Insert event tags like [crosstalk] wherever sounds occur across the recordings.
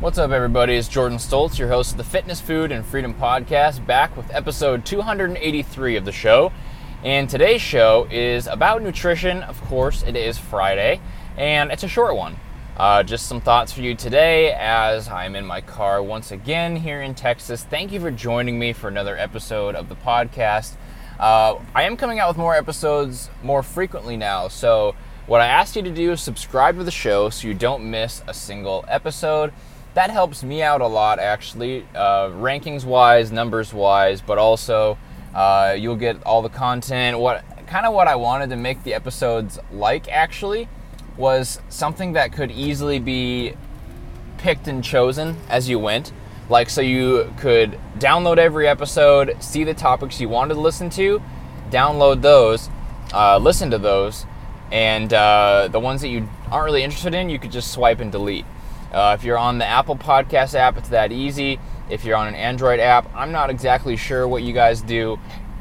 What's up, everybody? It's Jordan Stoltz, your host of the Fitness, Food, and Freedom Podcast, back with episode 283 of the show. And today's show is about nutrition. Of course, it is Friday, and it's a short one. Uh, just some thoughts for you today as I'm in my car once again here in Texas. Thank you for joining me for another episode of the podcast. Uh, I am coming out with more episodes more frequently now, so what I asked you to do is subscribe to the show so you don't miss a single episode that helps me out a lot actually, uh, rankings wise, numbers wise, but also uh, you'll get all the content. What kind of what I wanted to make the episodes like actually was something that could easily be picked and chosen as you went. Like, so you could download every episode, see the topics you wanted to listen to, download those, uh, listen to those, and uh, the ones that you aren't really interested in, you could just swipe and delete. Uh, if you're on the Apple Podcast app, it's that easy. If you're on an Android app, I'm not exactly sure what you guys do,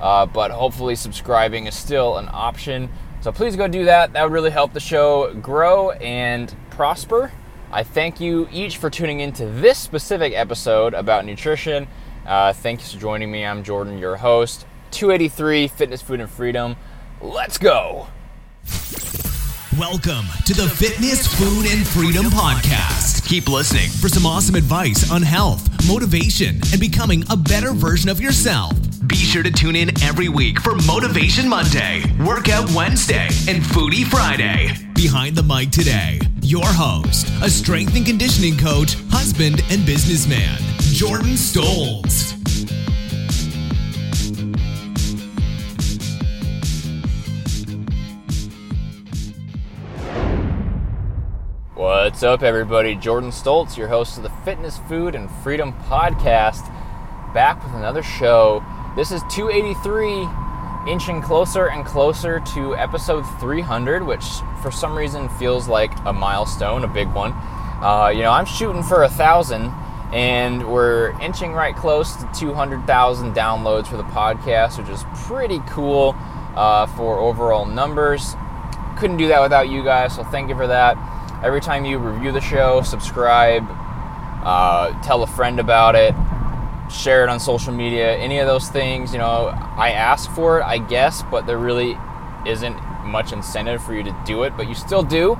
uh, but hopefully subscribing is still an option. So please go do that. That would really help the show grow and prosper. I thank you each for tuning into this specific episode about nutrition. Uh, thanks for joining me. I'm Jordan, your host. 283 Fitness, Food, and Freedom. Let's go. Welcome to the Fitness, Food, and Freedom Podcast. Keep listening for some awesome advice on health, motivation, and becoming a better version of yourself. Be sure to tune in every week for Motivation Monday, Workout Wednesday, and Foodie Friday. Behind the mic today, your host, a strength and conditioning coach, husband, and businessman, Jordan Stoltz. What's up, everybody? Jordan Stoltz, your host of the Fitness, Food, and Freedom Podcast, back with another show. This is 283, inching closer and closer to episode 300, which for some reason feels like a milestone, a big one. Uh, you know, I'm shooting for a thousand, and we're inching right close to 200,000 downloads for the podcast, which is pretty cool uh, for overall numbers. Couldn't do that without you guys, so thank you for that every time you review the show, subscribe, uh, tell a friend about it, share it on social media, any of those things, you know, I ask for it, I guess, but there really isn't much incentive for you to do it, but you still do,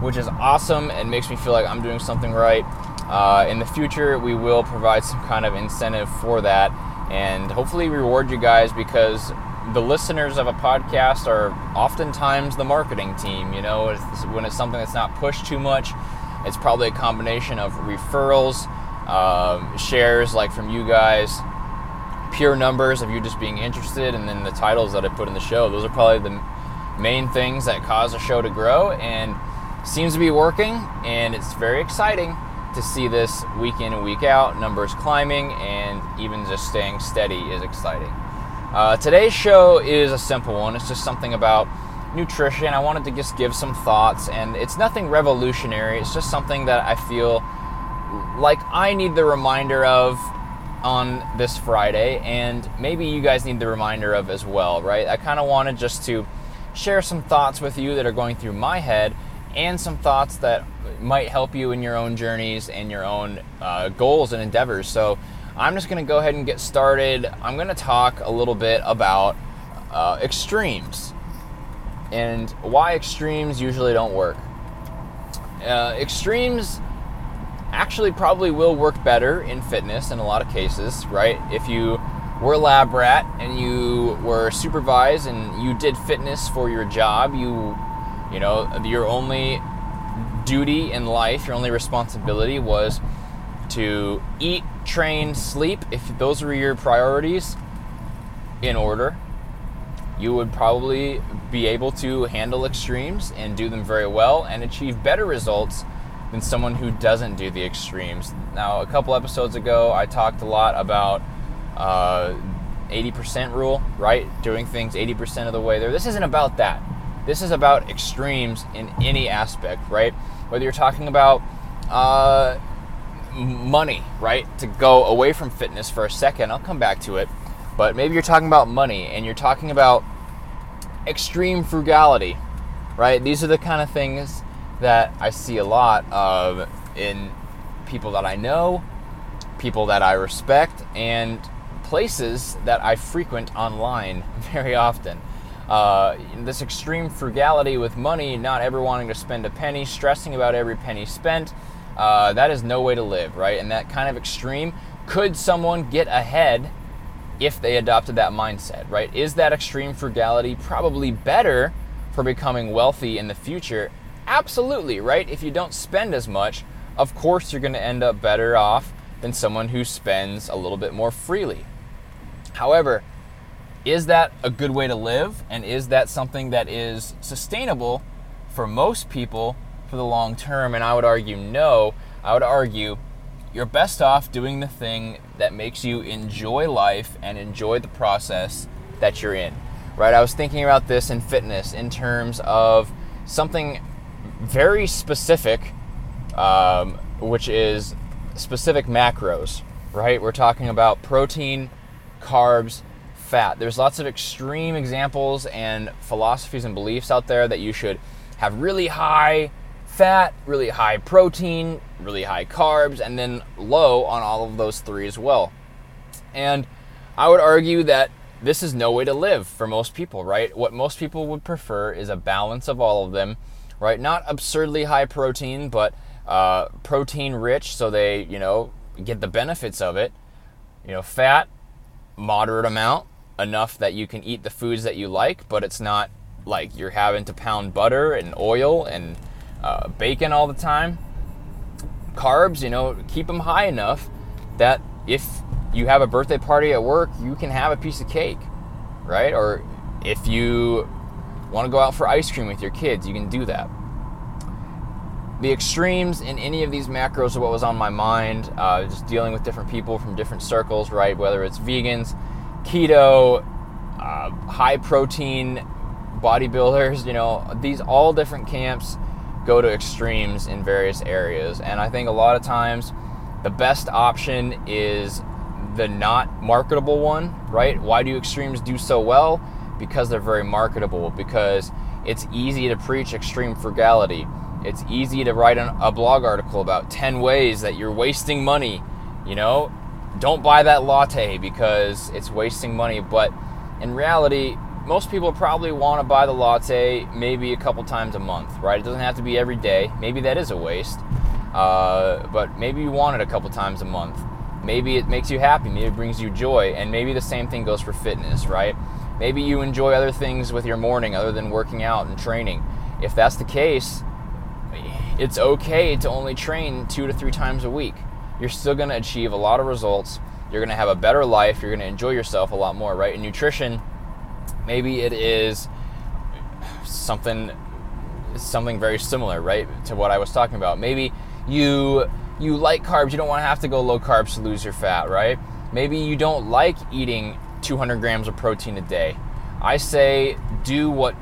which is awesome and makes me feel like I'm doing something right. Uh, in the future, we will provide some kind of incentive for that and hopefully reward you guys because the listeners of a podcast are oftentimes the marketing team. You know, it's, when it's something that's not pushed too much, it's probably a combination of referrals, um, shares like from you guys, pure numbers of you just being interested, and then the titles that I put in the show. Those are probably the main things that cause a show to grow, and seems to be working. And it's very exciting to see this week in and week out, numbers climbing, and even just staying steady is exciting. Uh, today's show is a simple one. It's just something about nutrition. I wanted to just give some thoughts, and it's nothing revolutionary. It's just something that I feel like I need the reminder of on this Friday, and maybe you guys need the reminder of as well, right? I kind of wanted just to share some thoughts with you that are going through my head and some thoughts that might help you in your own journeys and your own uh, goals and endeavors. So, I'm just going to go ahead and get started. I'm going to talk a little bit about uh, extremes and why extremes usually don't work. Uh, extremes actually probably will work better in fitness in a lot of cases, right? If you were a lab rat and you were supervised and you did fitness for your job, you you know, your only duty in life, your only responsibility was to eat, train, sleep, if those were your priorities in order, you would probably be able to handle extremes and do them very well and achieve better results than someone who doesn't do the extremes. Now, a couple episodes ago, I talked a lot about uh, 80% rule, right? Doing things 80% of the way there. This isn't about that. This is about extremes in any aspect, right? Whether you're talking about uh, money, right? To go away from fitness for a second, I'll come back to it. But maybe you're talking about money and you're talking about extreme frugality, right? These are the kind of things that I see a lot of in people that I know, people that I respect, and places that I frequent online [laughs] very often. Uh, this extreme frugality with money, not ever wanting to spend a penny, stressing about every penny spent, uh, that is no way to live, right? And that kind of extreme, could someone get ahead if they adopted that mindset, right? Is that extreme frugality probably better for becoming wealthy in the future? Absolutely, right? If you don't spend as much, of course you're going to end up better off than someone who spends a little bit more freely. However, is that a good way to live? And is that something that is sustainable for most people for the long term? And I would argue no. I would argue you're best off doing the thing that makes you enjoy life and enjoy the process that you're in. Right? I was thinking about this in fitness in terms of something very specific, um, which is specific macros, right? We're talking about protein, carbs, fat. There's lots of extreme examples and philosophies and beliefs out there that you should have really high fat, really high protein, really high carbs, and then low on all of those three as well. And I would argue that this is no way to live for most people, right? What most people would prefer is a balance of all of them, right? Not absurdly high protein, but uh, protein rich so they, you know, get the benefits of it. You know, fat, moderate amount, enough that you can eat the foods that you like, but it's not like you're having to pound butter and oil and uh, bacon all the time. Carbs, you know, keep them high enough that if you have a birthday party at work, you can have a piece of cake, right? Or if you want to go out for ice cream with your kids, you can do that. The extremes in any of these macros are what was on my mind, uh, just dealing with different people from different circles, right? Whether it's vegans, keto, uh, high protein bodybuilders, you know, these all different camps go to extremes in various areas. And I think a lot of times the best option is the not marketable one, right? Why do extremes do so well? Because they're very marketable, because it's easy to preach extreme frugality. It's easy to write a blog article about 10 ways that you're wasting money. You know, don't buy that latte because it's wasting money. But in reality, most people probably want to buy the latte maybe a couple times a month, right? It doesn't have to be every day. Maybe that is a waste, uh, but maybe you want it a couple times a month. Maybe it makes you happy. Maybe it brings you joy, and maybe the same thing goes for fitness, right? Maybe you enjoy other things with your morning other than working out and training. If that's the case, it's okay to only train two to three times a week. You're still going to achieve a lot of results. You're going to have a better life. You're going to enjoy yourself a lot more, right? In nutrition, Maybe it is something something very similar, right, to what I was talking about. Maybe you you like carbs, you don't want to have to go low carbs to lose your fat, right? Maybe you don't like eating 200 grams of protein a day. I say do what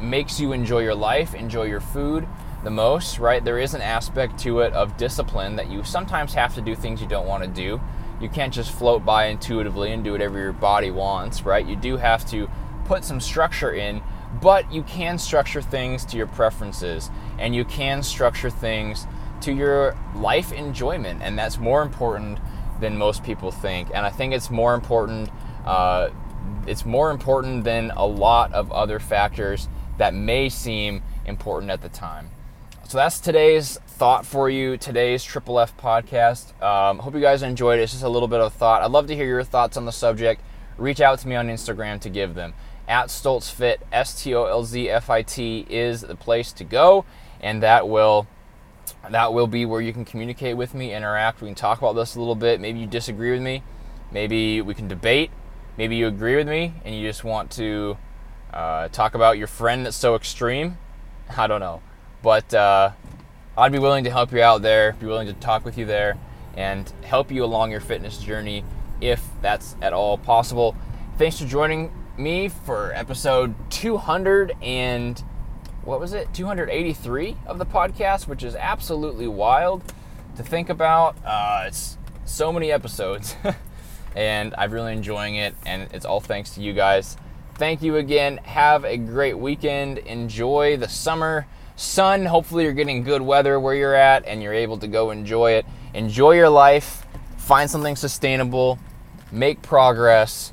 makes you enjoy your life, enjoy your food the most, right? There is an aspect to it of discipline that you sometimes have to do things you don't want to do. You can't just float by intuitively and do whatever your body wants, right? You do have to put some structure in, but you can structure things to your preferences and you can structure things to your life enjoyment, and that's more important than most people think. And I think it's more important. Uh, it's more important than a lot of other factors that may seem important at the time. So that's today's thought for you. Today's Triple F podcast. Um, hope you guys enjoyed it. It's just a little bit of thought. I'd love to hear your thoughts on the subject. Reach out to me on Instagram to give them at StolzFit, S T O L Z F I T, is the place to go, and that will that will be where you can communicate with me, interact. We can talk about this a little bit. Maybe you disagree with me. Maybe we can debate. Maybe you agree with me and you just want to uh, talk about your friend that's so extreme. [laughs] I don't know, but uh, I'd be willing to help you out there. Be willing to talk with you there and help you along your fitness journey if that's at all possible. Thanks for joining me for episode 200 and what was it? 283 of the podcast which is absolutely wild to think about. Uh, it's so many episodes [laughs] and i'm really enjoying it and it's all thanks to you guys. Thank you again. Have a great weekend. Enjoy the summer sun. Hopefully, you're getting good weather where you're at and you're able to go enjoy it. Enjoy your life, find something sustainable, make progress,